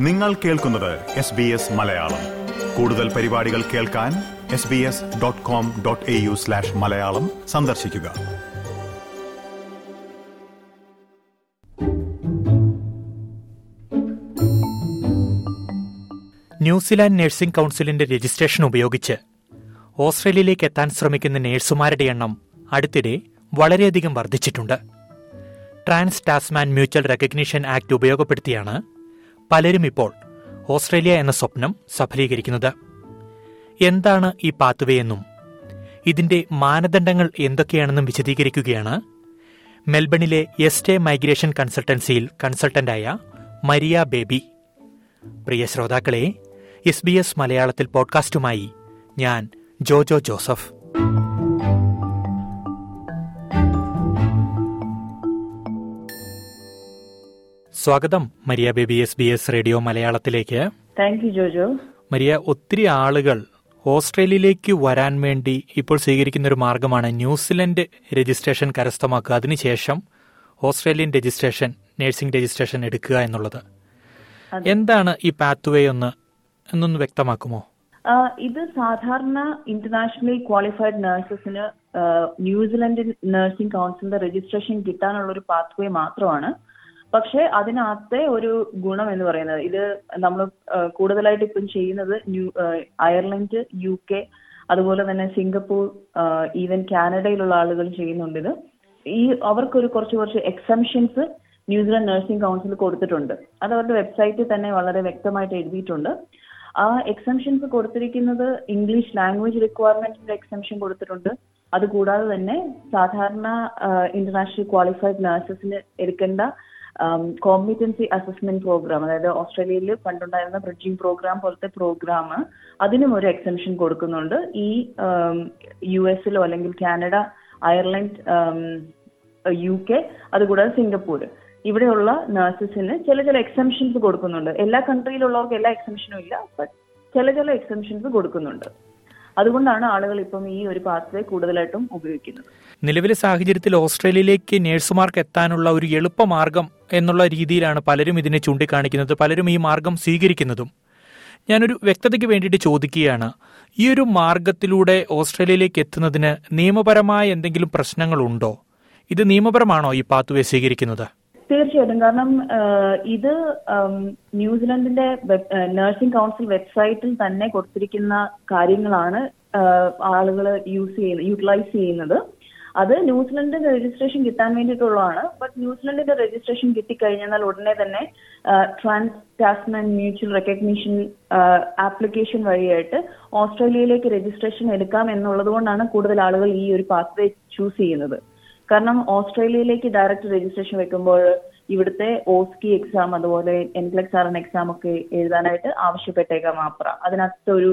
നിങ്ങൾ കേൾക്കുന്നത് S B S Malayalam. കൂടുതൽ പരിപാടികൾ കേൾക്കാൻ S B S dot com dot A U slash Malayalam സന്ദർശിക്കുക. ന്യൂസിലാൻഡ് നഴ്സിംഗ് കൗൺസിലിന്റെ രജിസ്ട്രേഷൻ ഉപയോഗിച്ച് ഓസ്ട്രേലിയയിലേക്ക് എത്താൻ ശ്രമിക്കുന്ന നഴ്സുമാരുടെ എണ്ണം അടുത്തിടെ വളരെയധികം വർദ്ധിച്ചിട്ടുണ്ട്. Trans Tasman mutual recognition act ഉപയോഗപ്പെടുത്തിയാണ് പലരും ഇപ്പോൾ ഓസ്ട്രേലിയ എന്ന സ്വപ്നം സഫലീകരിക്കുന്നത്. എന്താണ് ഈ പാത്വേ എന്നും ഇതിന്റെ മാനദണ്ഡങ്ങൾ എന്തൊക്കെയാണെന്നും വിശദീകരിക്കുകയാണ് മെൽബണിലെ എസ് എസ്റ്റേ മൈഗ്രേഷൻ കൺസൾട്ടൻസിയിൽ കൺസൾട്ടന്റായ മരിയ ബേബി. പ്രിയ ശ്രോതാക്കളെ എസ് ബി എസ് മലയാളത്തിൽ പോഡ്കാസ്റ്റുമായി ഞാൻ ജോജോ ജോസഫ്. സ്വാഗതം. Maria Baby S B S radio മലയാളത്തിലേക്ക്. Thank you Jojo. മരിയ ഒത്തിരി ആളുകൾ ഓസ്ട്രേലിയയിലേക്ക് വരാൻ വേണ്ടി ഇപ്പോൾ സ്വീകരിക്കുന്ന ഒരു മാർഗമാണ് ന്യൂസിലൻഡ് രജിസ്ട്രേഷൻ കരസ്ഥമാക്കുക. അതിനുശേഷം ഓസ്ട്രേലിയൻ രജിസ്ട്രേഷൻ നഴ്സിംഗ് രജിസ്ട്രേഷൻ എടുക്കുക എന്നുള്ളത്. എന്താണ് ഈ പാത്വേ ഒന്ന്? എന്നൊന്ന് വ്യക്തമാക്കുമോ? ഇത് സാധാരണ ഇന്റർനാഷണൽ ക്വാളിഫൈഡ് നഴ്സസിന് ന്യൂസിലൻഡ് നഴ്സിംഗ് കൗൺസിലിന്റെ രജിസ്ട്രേഷൻ കിട്ടാനുള്ള ഒരു പാത്വേ മാത്രമാണ്. പക്ഷെ അതിനകത്തെ ഒരു ഗുണം എന്ന് പറയുന്നത് ഇത് നമ്മൾ കൂടുതലായിട്ട് ഇപ്പം ചെയ്യുന്നത് ന്യൂ അയർലൻഡ് യു കെ അതുപോലെ തന്നെ സിംഗപ്പൂർ ഈവൻ കാനഡയിലുള്ള ആളുകൾ ചെയ്യുന്നുണ്ട് ഇത്. ഈ അവർക്കൊരു കുറച്ച് കുറച്ച് എക്സംഷൻസ് ന്യൂസിലാൻഡ് നഴ്സിംഗ് കൗൺസിൽ കൊടുത്തിട്ടുണ്ട്. അത് അവരുടെ വെബ്സൈറ്റിൽ തന്നെ വളരെ വ്യക്തമായിട്ട് എഴുതിയിട്ടുണ്ട്. ആ എക്സംഷൻസ് കൊടുത്തിരിക്കുന്നത് ഇംഗ്ലീഷ് ലാംഗ്വേജ് റിക്വയർമെന്റിന്റെ എക്സംഷൻ കൊടുത്തിട്ടുണ്ട്. അതുകൂടാതെ തന്നെ സാധാരണ ഇന്റർനാഷണൽ ക്വാളിഫൈഡ് നഴ്സസിന് എടുക്കേണ്ട കോമ്പിറ്റൻസി അസസ്മെന്റ് പ്രോഗ്രാം അതായത് ഓസ്ട്രേലിയയിൽ പണ്ടുണ്ടായിരുന്ന ബ്രിഡ്ജിംഗ് പ്രോഗ്രാം പോലത്തെ പ്രോഗ്രാം അതിനും ഒരു എക്സംഷൻ കൊടുക്കുന്നുണ്ട്. ഈ യു എസിലോ അല്ലെങ്കിൽ കാനഡ അയർലൻഡ് യു കെ അതുകൂടാതെ സിംഗപ്പൂർ ഇവിടെയുള്ള നഴ്സസിന് ചില ചില എക്സംഷൻസ് കൊടുക്കുന്നുണ്ട്. എല്ലാ കൺട്രിയിലുള്ളവർക്ക് എല്ലാ എക്സംഷനും ഇല്ല ബട്ട് ചില ചില എക്സംഷൻസ് കൊടുക്കുന്നുണ്ട്. അതുകൊണ്ടാണ് ആളുകൾ ഇപ്പം ഈ ഒരു പാത്വേ കൂടുതലായിട്ടും ഉപയോഗിക്കുന്നത്. നിലവിലെ സാഹചര്യത്തിൽ ഓസ്ട്രേലിയയിലേക്ക് നഴ്സുമാർക്ക് എത്താനുള്ള ഒരു എളുപ്പമാർഗം എന്നുള്ള രീതിയിലാണ് പലരും ഇതിനെ ചൂണ്ടിക്കാണിക്കുന്നത് പലരും ഈ മാർഗം സ്വീകരിക്കുന്നതും. ഞാനൊരു വ്യക്തതയ്ക്ക് വേണ്ടിയിട്ട് ചോദിക്കുകയാണ് ഈ ഒരു മാർഗത്തിലൂടെ ഓസ്ട്രേലിയയിലേക്ക് എത്തുന്നതിന് നിയമപരമായ എന്തെങ്കിലും പ്രശ്നങ്ങളുണ്ടോ? ഇത് നിയമപരമാണോ ഈ പാത്തുവേ സ്വീകരിക്കുന്നത്? തീർച്ചയായിട്ടും. കാരണം ഇത് ന്യൂസിലൻഡിന്റെ നഴ്സിംഗ് കൗൺസിൽ വെബ്സൈറ്റിൽ തന്നെ കൊടുത്തിരിക്കുന്ന കാര്യങ്ങളാണ് ആളുകൾ യൂസ് ചെയ്യുന്നത് യൂട്ടിലൈസ് ചെയ്യുന്നത്. അത് ന്യൂസിലൻഡിന്റെ രജിസ്ട്രേഷൻ കിട്ടാൻ വേണ്ടിയിട്ടുള്ളതാണ്. ബട്ട് ന്യൂസിലൻഡിന്റെ രജിസ്ട്രേഷൻ കിട്ടിക്കഴിഞ്ഞാൽ ഉടനെ തന്നെ trans Tasman mutual recognition application വഴിയായിട്ട് ഓസ്ട്രേലിയയിലേക്ക് രജിസ്ട്രേഷൻ എടുക്കാം എന്നുള്ളത് കൊണ്ടാണ് കൂടുതൽ ആളുകൾ ഈ ഒരു പാത്വേ ചൂസ് ചെയ്യുന്നത്. കാരണം ഓസ്ട്രേലിയയിലേക്ക് ഡയറക്റ്റ് രജിസ്ട്രേഷൻ വെക്കുമ്പോൾ ഇവിടുത്തെ ഓസ്കി എക്സാം അതുപോലെ എൻക്ലക്സ് ആർ എൻ എക്സാം ഒക്കെ എഴുതാനായിട്ട് ആവശ്യപ്പെട്ടേക്കാം മാപ്ര അതിനകത്ത് ഒരു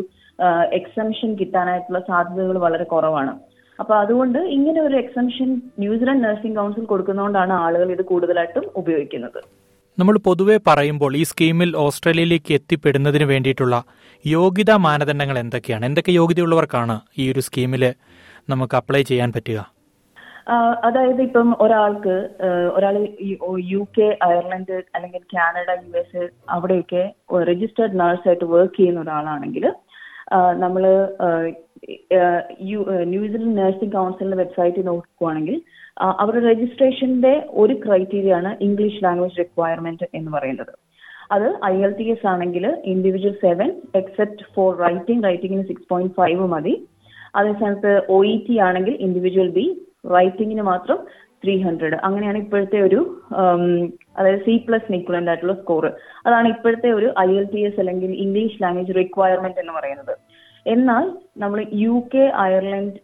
എക്സംഷൻ കിട്ടാനായിട്ടുള്ള സാധ്യതകൾ വളരെ കുറവാണ്. അപ്പൊ അതുകൊണ്ട് ഇങ്ങനെ ഒരു exemption New Zealand nursing council കൊടുക്കുന്നതുകൊണ്ടാണ് ആളുകൾ ഇത് കൂടുതലായിട്ടും ഉപയോഗിക്കുന്നത്. നമ്മൾ പൊതുവെ പറയുമ്പോൾ ഈ സ്കീമിൽ ഓസ്ട്രേലിയയിലേക്ക് എത്തിപ്പെടുന്നതിന് വേണ്ടിയിട്ടുള്ള യോഗ്യതാ മാനദണ്ഡങ്ങൾ എന്തൊക്കെയാണ്? എന്തൊക്കെ യോഗ്യതയുള്ളവർക്കാണ് ഈ ഒരു സ്കീമിൽ നമുക്ക് അപ്ലൈ ചെയ്യാൻ പറ്റുക? അതായത് ഇപ്പം ഒരാൾക്ക് ഒരാൾ യു കെ അയർലൻഡ് അല്ലെങ്കിൽ കാനഡ യു എസ് എ അവിടെയൊക്കെ രജിസ്റ്റേർഡ് നഴ്സായിട്ട് വർക്ക് ചെയ്യുന്ന ഒരാളാണെങ്കിൽ നമ്മൾ ന്യൂസിലൻഡ് നഴ്സിംഗ് കൗൺസിലിന്റെ വെബ്സൈറ്റിൽ നോക്കുകയാണെങ്കിൽ അവരുടെ രജിസ്ട്രേഷന്റെ ഒരു ക്രൈറ്റീരിയ ആണ് ഇംഗ്ലീഷ് ലാംഗ്വേജ് റിക്വയർമെന്റ് എന്ന് പറയുന്നത്. അത് ഐ എൽ ടി എസ് ആണെങ്കിൽ individual seven except for writing റൈറ്റിംഗിന് six point five മതി അതേസമയത്ത് ഒ ഇ ടി ആണെങ്കിൽ ഇൻഡിവിജ്വൽ ബി റൈറ്റിംഗിന് മാത്രം ത്രീ ഹൺഡ്രഡ് അങ്ങനെയാണ് ഇപ്പോഴത്തെ ഒരു അതായത് സി പ്ലസ് ഇക്വലന്റ് ആയിട്ടുള്ള സ്കോർ അതാണ് ഇപ്പോഴത്തെ ഒരു ഐ എൽ ടി എസ് അല്ലെങ്കിൽ ഇംഗ്ലീഷ് ലാംഗ്വേജ് റിക്വയർമെന്റ് എന്ന് പറയുന്നത്. എന്നാൽ നമ്മൾ യു കെ അയർലൻഡ്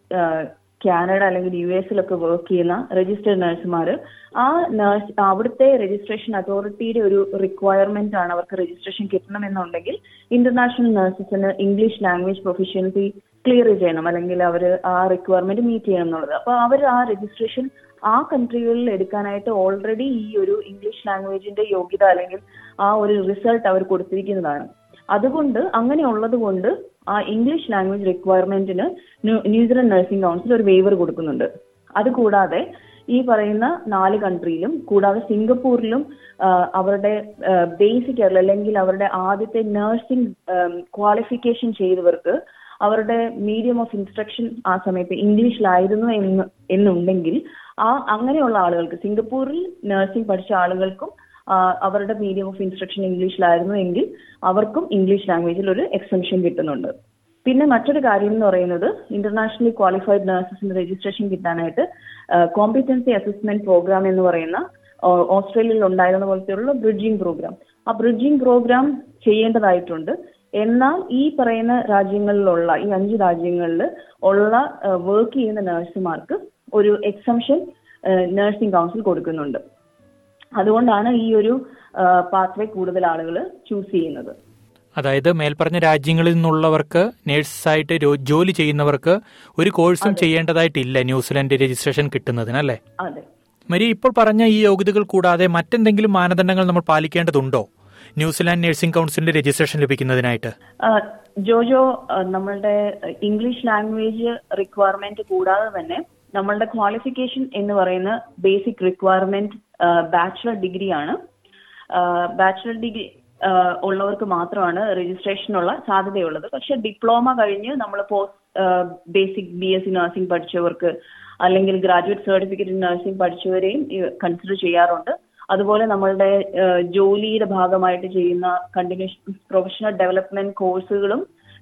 കാനഡ അല്ലെങ്കിൽ യു എസിലൊക്കെ വർക്ക് ചെയ്യുന്ന രജിസ്റ്റേഡ് നഴ്സുമാർ ആ നഴ്സ് അവിടുത്തെ രജിസ്ട്രേഷൻ അതോറിറ്റിയുടെ ഒരു റിക്വയർമെന്റ് ആണ് അവർക്ക് രജിസ്ട്രേഷൻ കിട്ടണമെന്നുണ്ടെങ്കിൽ ഇന്റർനാഷണൽ നഴ്സസിന് ഇംഗ്ലീഷ് ലാംഗ്വേജ് പ്രൊഫിഷ്യൻസി ക്ലിയർ ചെയ്യണം. അല്ലെങ്കിൽ അവർ ആ റിക്വയർമെന്റ് മീറ്റ് ചെയ്യണം എന്നുള്ളത്. അപ്പൊ അവർ ആ രജിസ്ട്രേഷൻ ആ കൺട്രികളിൽ എടുക്കാനായിട്ട് ഓൾറെഡി ഈ ഒരു ഇംഗ്ലീഷ് ലാംഗ്വേജിന്റെ യോഗ്യത അല്ലെങ്കിൽ ആ ഒരു റിസൾട്ട് അവർ കൊടുത്തിരിക്കുന്നതാണ്. അതുകൊണ്ട് അങ്ങനെയുള്ളത് കൊണ്ട് ആ ഇംഗ്ലീഷ് ലാംഗ്വേജ് റിക്വയർമെന്റിന് ന്യൂസിലൻഡ് നഴ്സിംഗ് കൗൺസിൽ ഒരു വേവർ കൊടുക്കുന്നുണ്ട്. അതുകൂടാതെ ഈ പറയുന്ന നാല് കൺട്രിയിലും കൂടാതെ സിംഗപ്പൂരിലും അവരുടെ ബേസിക് അല്ലെങ്കിൽ അവരുടെ ആദ്യത്തെ നഴ്സിംഗ് ക്വാളിഫിക്കേഷൻ ചെയ്തവർക്ക് അവരുടെ മീഡിയം ഓഫ് ഇൻസ്ട്രക്ഷൻ ആ സമയത്ത് ഇംഗ്ലീഷിലായിരുന്നു എന്ന് എന്നുണ്ടെങ്കിൽ ആ അങ്ങനെയുള്ള ആളുകൾക്ക് സിംഗപ്പൂരിൽ നഴ്സിംഗ് പഠിച്ച ആളുകൾക്കും അവരുടെ മീഡിയം ഓഫ് ഇൻസ്ട്രക്ഷൻ ഇംഗ്ലീഷിലായിരുന്നു എങ്കിൽ അവർക്കും ഇംഗ്ലീഷ് ലാംഗ്വേജിൽ ഒരു എക്സംഷൻ കിട്ടുന്നുണ്ട്. പിന്നെ മറ്റൊരു കാര്യം എന്ന് പറയുന്നത് ഇന്റർനാഷണലി ക്വാളിഫൈഡ് നഴ്സസിന്റെ രജിസ്ട്രേഷൻ കിട്ടാനായിട്ട് കോമ്പിറ്റൻസി അസസ്മെന്റ് പ്രോഗ്രാം എന്ന് പറയുന്ന ഓസ്ട്രേലിയയിൽ ഉണ്ടായിരുന്ന പോലത്തെയുള്ള ബ്രിഡ്ജിംഗ് പ്രോഗ്രാം ആ ബ്രിഡ്ജിംഗ് പ്രോഗ്രാം ചെയ്യേണ്ടതായിട്ടുണ്ട്. എന്നാൽ ഈ പറയുന്ന രാജ്യങ്ങളിലുള്ള ഈ അഞ്ച് രാജ്യങ്ങളിൽ ഉള്ള വർക്ക് ചെയ്യുന്ന നഴ്സുമാർക്ക് ഒരു എക്സംഷൻ നഴ്സിംഗ് കൗൺസിൽ കൊടുക്കുന്നുണ്ട്. അതുകൊണ്ടാണ് ഈ ഒരു പാത്വേ കൂടുതൽ ആളുകൾ ചൂസ് ചെയ്യുന്നത്. അതായത് മേൽപ്പറഞ്ഞ രാജ്യങ്ങളിൽ നിന്നുള്ളവർക്ക് നേഴ്സായിട്ട് ജോലി ചെയ്യുന്നവർക്ക് ഒരു കോഴ്സും ചെയ്യേണ്ടതായിട്ടില്ല ന്യൂസിലൻഡ് രജിസ്ട്രേഷൻ കിട്ടുന്നതിനല്ലേ? അതെ. മരി ഇപ്പോൾ പറഞ്ഞ ഈ യോഗ്യതകൾ കൂടാതെ മറ്റെന്തെങ്കിലും മാനദണ്ഡങ്ങൾ നമ്മൾ പാലിക്കേണ്ടതുണ്ടോ? ന്യൂസിലാൻഡ് നഴ്സിംഗ് കൗൺസിലിന്റെ രജിസ്ട്രേഷൻ ലഭിക്കുന്നതിനായിട്ട്. ജോജോ നമ്മളുടെ ഇംഗ്ലീഷ് ലാംഗ്വേജ് റിക്വയർമെന്റ് കൂടാതെ തന്നെ നമ്മളുടെ ക്വാളിഫിക്കേഷൻ എന്ന് പറയുന്ന ബേസിക് റിക്വയർമെന്റ് ബാച്ചുലർ ഡിഗ്രി ആണ്. ബാച്ചുലർ ഡിഗ്രി ഉള്ളവർക്ക് മാത്രമാണ് രജിസ്ട്രേഷനുള്ള സാധ്യതയുള്ളത്. പക്ഷെ ഡിപ്ലോമ കഴിഞ്ഞ് നമ്മൾ post basic B S C nursing പഠിച്ചവർക്ക് അല്ലെങ്കിൽ ഗ്രാജുവേറ്റ് സർട്ടിഫിക്കറ്റ് നഴ്സിംഗ് പഠിച്ചവരെയും കൺസിഡർ ചെയ്യാറുണ്ട്. അതുപോലെ നമ്മളുടെ ജോലിയുടെ ഭാഗമായിട്ട് ചെയ്യുന്ന കണ്ടിന്യൂഷൻ പ്രൊഫഷണൽ ഡെവലപ്മെന്റ് കോഴ്സുകളും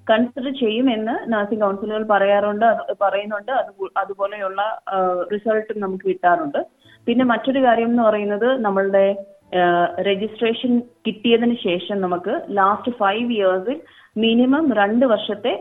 കൺസിഡർ ചെയ്യുമെന്ന് നഴ്സിംഗ് കൗൺസിലുകൾ പറയാറുണ്ട് പറയുന്നുണ്ട്. അത് അതുപോലെയുള്ള റിസൾട്ട് നമുക്ക് കിട്ടാറുണ്ട്. പിന്നെ മറ്റൊരു കാര്യം എന്ന് പറയുന്നത് നമ്മളുടെ രജിസ്ട്രേഷൻ കിട്ടിയതിന് ശേഷം നമുക്ക് ലാസ്റ്റ് ഫൈവ് ഇയേഴ്സിൽ മിനിമം രണ്ട് വർഷത്തെ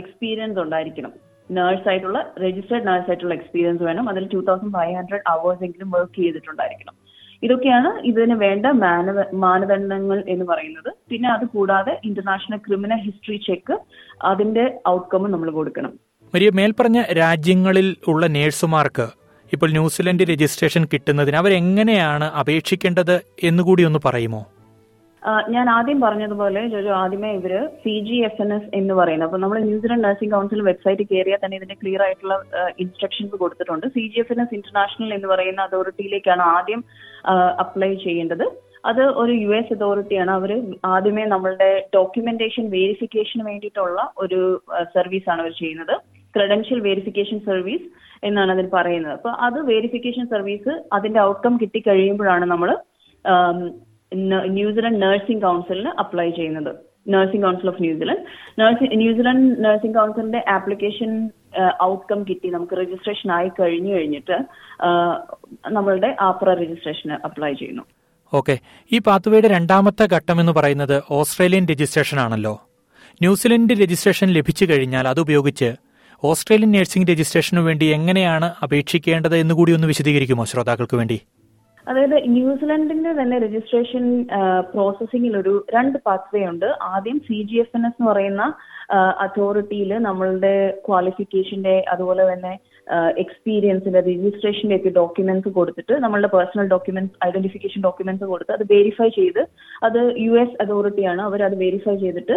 എക്സ്പീരിയൻസ് ഉണ്ടായിരിക്കണം. നേഴ്സ് ആയിട്ടുള്ള രജിസ്റ്റേർഡ് നേഴ്സ് ആയിട്ടുള്ള എക്സ്പീരിയൻസ് വേണം. അതിൽ two thousand five hundred hours എങ്കിലും വർക്ക് ചെയ്തിട്ടുണ്ടായിരിക്കണം. ഇതൊക്കെയാണ് ഇതിന് വേണ്ട മാനദ മാനദണ്ഡങ്ങൾ എന്ന് പറയുന്നത്. പിന്നെ അത് കൂടാതെ ഇന്റർനാഷണൽ ക്രിമിനൽ ഹിസ്റ്ററി ചെക്ക് അതിന്റെ ഔട്ട്കം നമ്മൾ കൊടുക്കണം. മരിയ മേൽപ്പറഞ്ഞ രാജ്യങ്ങളിൽ ഉള്ള നേഴ്സുമാർക്ക് ഇപ്പോൾ ന്യൂസിലൻഡ് രജിസ്ട്രേഷൻ കിട്ടുന്നതിന് അവരെങ്ങനെയാണ് അപേക്ഷിക്കേണ്ടത് എന്നുകൂടി ഒന്ന് പറയുമോ? ഞാൻ ആദ്യം പറഞ്ഞതുപോലെ ജോജോ ആദ്യമേ ഇവർ C G F N S എന്ന് പറയുന്നത്. അപ്പൊ നമ്മൾ ന്യൂസിലൻഡ് നഴ്സിംഗ് കൗൺസിൽ വെബ്സൈറ്റ് കയറിയാൽ തന്നെ ഇതിന്റെ ക്ലിയർ ആയിട്ടുള്ള ഇൻസ്ട്രക്ഷൻസ് കൊടുത്തിട്ടുണ്ട്. C G F N S international എന്ന് പറയുന്ന അതോറിറ്റിയിലേക്കാണ് ആദ്യം അപ്ലൈ ചെയ്യേണ്ടത്. അത് ഒരു യു എസ് അതോറിറ്റിയാണ്. അവർ ആദ്യമേ നമ്മളുടെ ഡോക്യുമെന്റേഷൻ വേരിഫിക്കേഷന് വേണ്ടിയിട്ടുള്ള ഒരു സർവീസ് ആണ് അവർ ചെയ്യുന്നത്. ക്രെഡൻഷ്യൽ വേരിഫിക്കേഷൻ സർവീസ് എന്നാണ് അതിൽ പറയുന്നത്. അപ്പൊ അത് വേരിഫിക്കേഷൻ സർവീസ് അതിന്റെ ഔട്ട്കം കിട്ടിക്കഴിയുമ്പോഴാണ് നമ്മൾ ന്യൂസിലൻഡ് നഴ്സിംഗ് കൗൺസിലിന് അപ്ലൈ ചെയ്യുന്നത്. Nursing council of New Zealand nursing New Zealand nursing കൗൺസിലിന്റെ ആപ്ലിക്കേഷൻ ഔട്ട്കം കിട്ടി. നമുക്ക് രജിസ്ട്രേഷൻ ആയി കഴിഞ്ഞു കഴിഞ്ഞിട്ട് ആ, നമ്മളുടെ ആപ്ര രജിസ്ട്രേഷന് അപ്ലൈ ചെയ്യുന്നു. ഓക്കെ ഈ പാത്വേയുടെ രണ്ടാമത്തെ ഘട്ടം എന്ന് പറയുന്നത് ഓസ്ട്രേലിയൻ രജിസ്ട്രേഷൻ ആണല്ലോ. ന്യൂസിലൻഡ് രജിസ്ട്രേഷൻ ലഭിച്ചു കഴിഞ്ഞാൽ അത് ഉപയോഗിച്ച് ഓസ്ട്രേലിയൻ നഴ്സിംഗ് രജിസ്ട്രേഷനു വേണ്ടി എങ്ങനെയാണ് അപേക്ഷിക്കേണ്ടത് എന്നുകൂടി ഒന്ന് വിശദീകരിക്കുമോ ശ്രോതാക്കൾക്ക് വേണ്ടി? അതായത് ന്യൂസിലൻഡിന്റെ തന്നെ രജിസ്ട്രേഷൻ പ്രോസസ്സിംഗിൽ ഒരു രണ്ട് പാത്വേ ഉണ്ട്. ആദ്യം C G F N S എന്ന് പറയുന്ന അതോറിറ്റിയിൽ നമ്മളുടെ ക്വാളിഫിക്കേഷന്റെ അതുപോലെ തന്നെ എക്സ്പീരിയൻസിന്റെ രജിസ്ട്രേഷന്റെ ഒക്കെ ഡോക്യുമെന്റ്സ് കൊടുത്തിട്ട് നമ്മളുടെ പേഴ്സണൽ ഡോക്യുമെന്റ്സ് ഐഡന്റിഫിക്കേഷൻ ഡോക്യുമെന്റ്സ് കൊടുത്ത് അത് വെരിഫൈ ചെയ്ത് അത് യു എസ് അതോറിറ്റിയാണ് അവർ അത് വെരിഫൈ ചെയ്തിട്ട്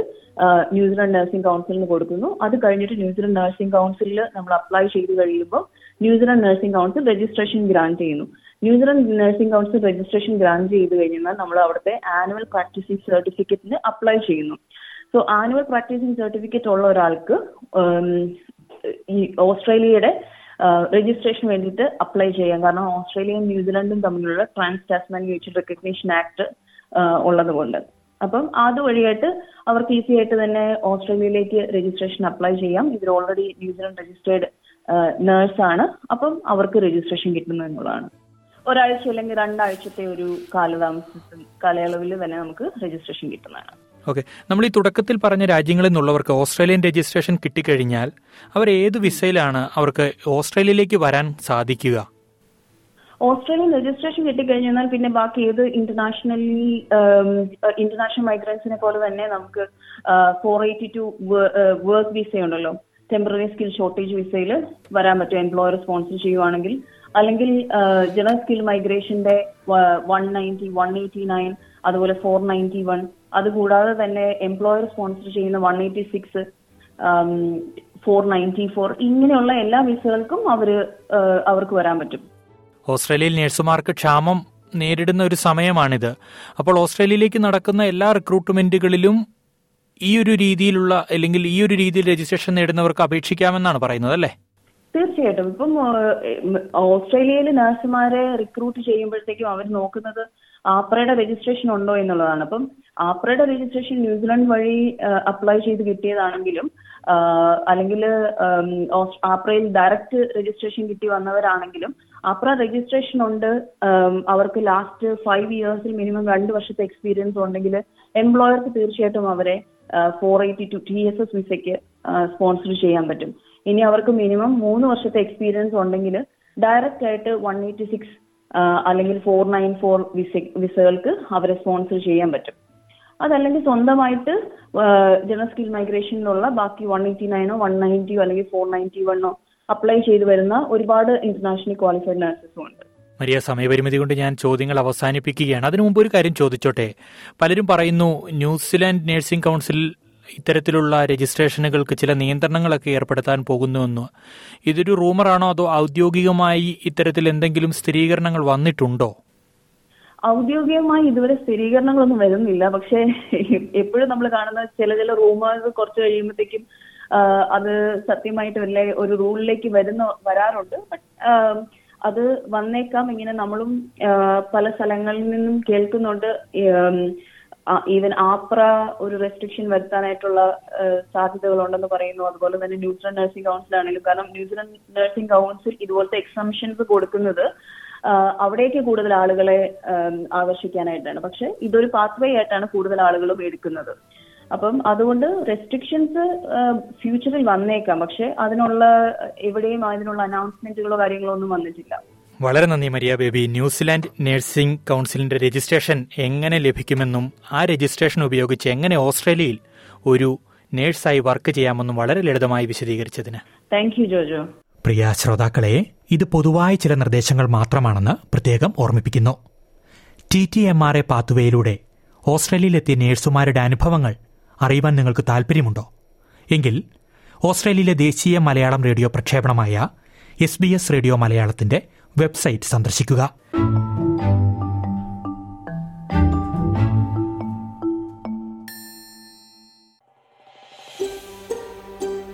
ന്യൂസിലൻഡ് നഴ്സിംഗ് കൗൺസിലിന് കൊടുക്കുന്നു. അത് കഴിഞ്ഞിട്ട് ന്യൂസിലൻഡ് നഴ്സിംഗ് കൗൺസിലിൽ നമ്മൾ അപ്ലൈ ചെയ്ത് കഴിയുമ്പോൾ New Zealand nursing council registration grant ചെയ്യുന്നു. New Zealand nursing council registration grant ചെയ്ത് കഴിഞ്ഞാൽ നമ്മൾ അവിടുത്തെ ആനുവൽ പ്രാക്ടീസിംഗ് സർട്ടിഫിക്കറ്റിന് അപ്ലൈ ചെയ്യുന്നു. സോ ആനുവൽ പ്രാക്ടീസിംഗ് സർട്ടിഫിക്കറ്റ് ഉള്ള ഒരാൾക്ക് ഈ ഓസ്ട്രേലിയയുടെ രജിസ്ട്രേഷൻ വേണ്ടിയിട്ട് അപ്ലൈ ചെയ്യാം. കാരണം ഓസ്ട്രേലിയയും ന്യൂസിലൻഡും തമ്മിലുള്ള trans Tasman mutual recognition act ഉള്ളത് കൊണ്ട് അപ്പം അതുവഴിയായിട്ട് അവർക്ക് ഈസി ആയിട്ട് തന്നെ ഓസ്ട്രേലിയയിലേക്ക് രജിസ്ട്രേഷൻ അപ്ലൈ ചെയ്യാം. ഇവർ ഓൾറെഡി ന്യൂസിലൻഡ് രജിസ്റ്റേർഡ് നേഴ്സ് ആണ്. അപ്പം അവർക്ക് രജിസ്ട്രേഷൻ കിട്ടുന്നു എന്നുള്ളതാണ്. ഒരാഴ്ച അല്ലെങ്കിൽ രണ്ടാഴ്ചത്തെ ഒരു കാലതാമസ കാലയളവിൽ തന്നെ നമുക്ക് രജിസ്ട്രേഷൻ കിട്ടുന്നതാണ്. ഓക്കെ നമ്മൾ ഈ തുടക്കത്തിൽ പറഞ്ഞ രാജ്യങ്ങളിൽ നിന്നുള്ളവർക്ക് ഓസ്ട്രേലിയൻ രജിസ്ട്രേഷൻ കിട്ടിക്കഴിഞ്ഞാൽ അവർ ഏത് വിസയിലാണ് അവർക്ക് ഓസ്ട്രേലിയയിലേക്ക് വരാൻ സാധിക്കുക? ഓസ്ട്രേലിയൻ രജിസ്ട്രേഷൻ കിട്ടിക്കഴിഞ്ഞാൽ പിന്നെ ബാക്കി ഏത് ഇന്റർനാഷണലി ഇന്റർനാഷണൽ മൈഗ്രൻസിനെ പോലെ തന്നെ നമുക്ക് four eighty two work visa ഉണ്ടല്ലോ. ടെമ്പററി സ്കിൽ ഷോർട്ടേജ് വിസയിൽ വരാൻ പറ്റും. എംപ്ലോയർ സ്പോൺസർ ചെയ്യുവാണെങ്കിൽ. അല്ലെങ്കിൽ general skill മൈഗ്രേഷന്റെ one ninety one eighty nine അതുപോലെ ഫോർ നയന്റി വൺ അതുകൂടാതെ തന്നെ എംപ്ലോയർ സ്പോൺസർ ചെയ്യുന്ന one eighty six four ninety four ഇങ്ങനെയുള്ള എല്ലാ വിസകൾക്കും അവർ അവർക്ക് വരാൻ പറ്റും. ഓസ്ട്രേലിയയിൽ നഴ്സുമാർക്ക് ക്ഷാമം നേരിടുന്ന ഒരു സമയമാണിത്. അപ്പോൾ ഓസ്ട്രേലിയയിലേക്ക് നടക്കുന്ന എല്ലാ റിക്രൂട്ട്മെന്റുകളിലും ഈ ഒരു രീതിയിലുള്ള അല്ലെങ്കിൽ ഈ ഒരു രീതിയിൽ രജിസ്ട്രേഷൻ നേടുന്നവർക്ക് അപേക്ഷിക്കാമെന്നാണ് പറയുന്നത് അല്ലേ? തീർച്ചയായിട്ടും. ഇപ്പം ഓസ്ട്രേലിയയിൽ നഴ്സുമാരെ റിക്രൂട്ട് ചെയ്യുമ്പോഴത്തേക്കും അവർ നോക്കുന്നത് ആപ്രയുടെ രജിസ്ട്രേഷൻ ഉണ്ടോ എന്നുള്ളതാണ്. അപ്പം ആപ്രയുടെ രജിസ്ട്രേഷൻ ന്യൂസിലാൻഡ് വഴി അപ്ലൈ ചെയ്ത് കിട്ടിയതാണെങ്കിലും അല്ലെങ്കിൽ ആപ്രയിൽ ഡയറക്റ്റ് രജിസ്ട്രേഷൻ കിട്ടി വന്നവരാണെങ്കിലും ആപ്ര രജിസ്ട്രേഷൻ ഉണ്ട്. അവർക്ക് ലാസ്റ്റ് ഫൈവ് ഇയേഴ്സിൽ മിനിമം രണ്ട് വർഷത്തെ എക്സ്പീരിയൻസ് ഉണ്ടെങ്കിൽ എംപ്ലോയർക്ക് തീർച്ചയായിട്ടും അവരെ four eighty two T S S വിസയ്ക്ക് സ്പോൺസർ ചെയ്യാൻ പറ്റും. ഇനി അവർക്ക് മിനിമം മൂന്ന് വർഷത്തെ എക്സ്പീരിയൻസ് ഉണ്ടെങ്കിൽ ഡയറക്റ്റ് ആയിട്ട് വൺ എയ്റ്റി സിക്സ് അല്ലെങ്കിൽ ഫോർ നയൻ ഫോർ വിസ വിസകൾക്ക് അവരെ സ്പോൺസർ ചെയ്യാൻ പറ്റും. അതല്ലെങ്കിൽ സ്വന്തമായിട്ട് ജനറൽ സ്കിൽ മൈഗ്രേഷനിലുള്ള ബാക്കി വൺ എയ്റ്റി നയനോ വൺ നയന്റിയോ അല്ലെങ്കിൽ ഫോർ നയന്റി വണ്ണോ അപ്ലൈ ചെയ്തു വരുന്ന ഒരുപാട് ഇന്റർനാഷണൽ ക്വാളിഫൈഡ് നഴ്സസും ഉണ്ട്. മരിയ സമയപരിമിതി കൊണ്ട് ഞാൻ ചോദ്യങ്ങൾ അവസാനിപ്പിക്കുകയാണ്. അതിനു മുമ്പ് ഒരു കാര്യം ചോദിച്ചോട്ടെ. പലരും പറയുന്നു ന്യൂസിലാൻഡ് നഴ്സിംഗ് കൗൺസിൽ ഇത്തരത്തിലുള്ള രജിസ്ട്രേഷനുകൾക്ക് ചില നിയന്ത്രണങ്ങളൊക്കെ ഏർപ്പെടുത്താൻ പോകുന്നുവെന്ന്. ഇതൊരു റൂമറാണോ അതോ ഔദ്യോഗികമായി ഇത്തരത്തിൽ എന്തെങ്കിലും സ്ഥിരീകരണങ്ങൾ വന്നിട്ടുണ്ടോ? ഔദ്യോഗികമായി ഇതുവരെ സ്ഥിരീകരണങ്ങളൊന്നും വരുന്നില്ല. പക്ഷേ എപ്പോഴും നമ്മൾ കാണുന്ന ചില ചില റൂമേഴ്സ് കുറച്ച് കഴിയുമ്പോഴത്തേക്കും അത് സത്യമായിട്ട് വല്ല ഒരു റൂളിലേക്ക് വരുന്ന വരാറുണ്ട്. ബട്ട് അത് വന്നേക്കാം. ഇങ്ങനെ നമ്മളും പല സ്ഥലങ്ങളിൽ നിന്നും കേൾക്കുന്നുണ്ട്. ഈവൻ ആപ്ര ഒരു റെസ്ട്രിക്ഷൻ വരുത്താനായിട്ടുള്ള സാധ്യതകളുണ്ടെന്ന് പറയുന്നു. അതുപോലെ തന്നെ ന്യൂസിലൻഡ് നഴ്സിംഗ് കൗൺസിൽ ആണെങ്കിലും കാരണം ന്യൂസിലൻഡ് നഴ്സിംഗ് കൗൺസിൽ ഇതുപോലത്തെ എക്സംഷൻസ് കൊടുക്കുന്നത് അവിടേക്ക് കൂടുതൽ ആളുകളെ ആകർഷിക്കാനായിട്ടാണ്. പക്ഷെ ഇതൊരു പാത്വേ ആയിട്ടാണ് കൂടുതൽ ആളുകളും എടുക്കുന്നത്. അപ്പം അതുകൊണ്ട് റെസ്ട്രിക്ഷൻസ് ഫ്യൂച്ചറിൽ വന്നേക്കാം. പക്ഷെ അതിനുള്ള എവിടെയും അതിനുള്ള അനൗൺസ്മെന്റുകളോ കാര്യങ്ങളോ ഒന്നും വന്നിട്ടില്ല. വളരെ നന്ദി Maria Baby. New Zealand nursing കൗൺസിലിന്റെ രജിസ്ട്രേഷൻ എങ്ങനെ ലഭിക്കുമെന്നും ആ രജിസ്ട്രേഷൻ ഉപയോഗിച്ച് എങ്ങനെ ഓസ്ട്രേലിയയിൽ ഒരു നേഴ്സായി വർക്ക് ചെയ്യാമെന്നും വളരെ ലളിതമായി വിശദീകരിച്ചതിന്. Thank you Jojo. പ്രിയ ശ്രോതാക്കളെ ഇത് പൊതുവായ ചില നിർദ്ദേശങ്ങൾ മാത്രമാണെന്ന് പ്രത്യേകം ഓർമ്മിപ്പിക്കുന്നു. T T M R A പാത്തുവേയിലൂടെ ഓസ്ട്രേലിയയിലെത്തിയ നേഴ്സുമാരുടെ അനുഭവങ്ങൾ അറിയുവാൻ നിങ്ങൾക്ക് താൽപ്പര്യമുണ്ടോ? എങ്കിൽ ഓസ്ട്രേലിയയിലെ ദേശീയ മലയാളം റേഡിയോ പ്രക്ഷേപണമായ എസ് ബി എസ് റേഡിയോ മലയാളത്തിന്റെ വെബ്സൈറ്റ് സന്ദർശിക്കുക.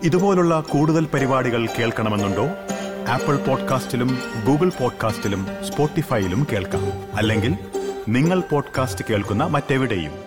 ഇതുപോലുള്ള കൂടുതൽ പരിപാടികൾ കേൾക്കണമെന്നുണ്ടോ? ആപ്പിൾ പോഡ്കാസ്റ്റിലും ഗൂഗിൾ പോഡ്കാസ്റ്റിലും സ്പോട്ടിഫൈയിലും കേൾക്കാം. അല്ലെങ്കിൽ നിങ്ങൾ പോഡ്കാസ്റ്റ് കേൾക്കുന്ന മറ്റെവിടെയും.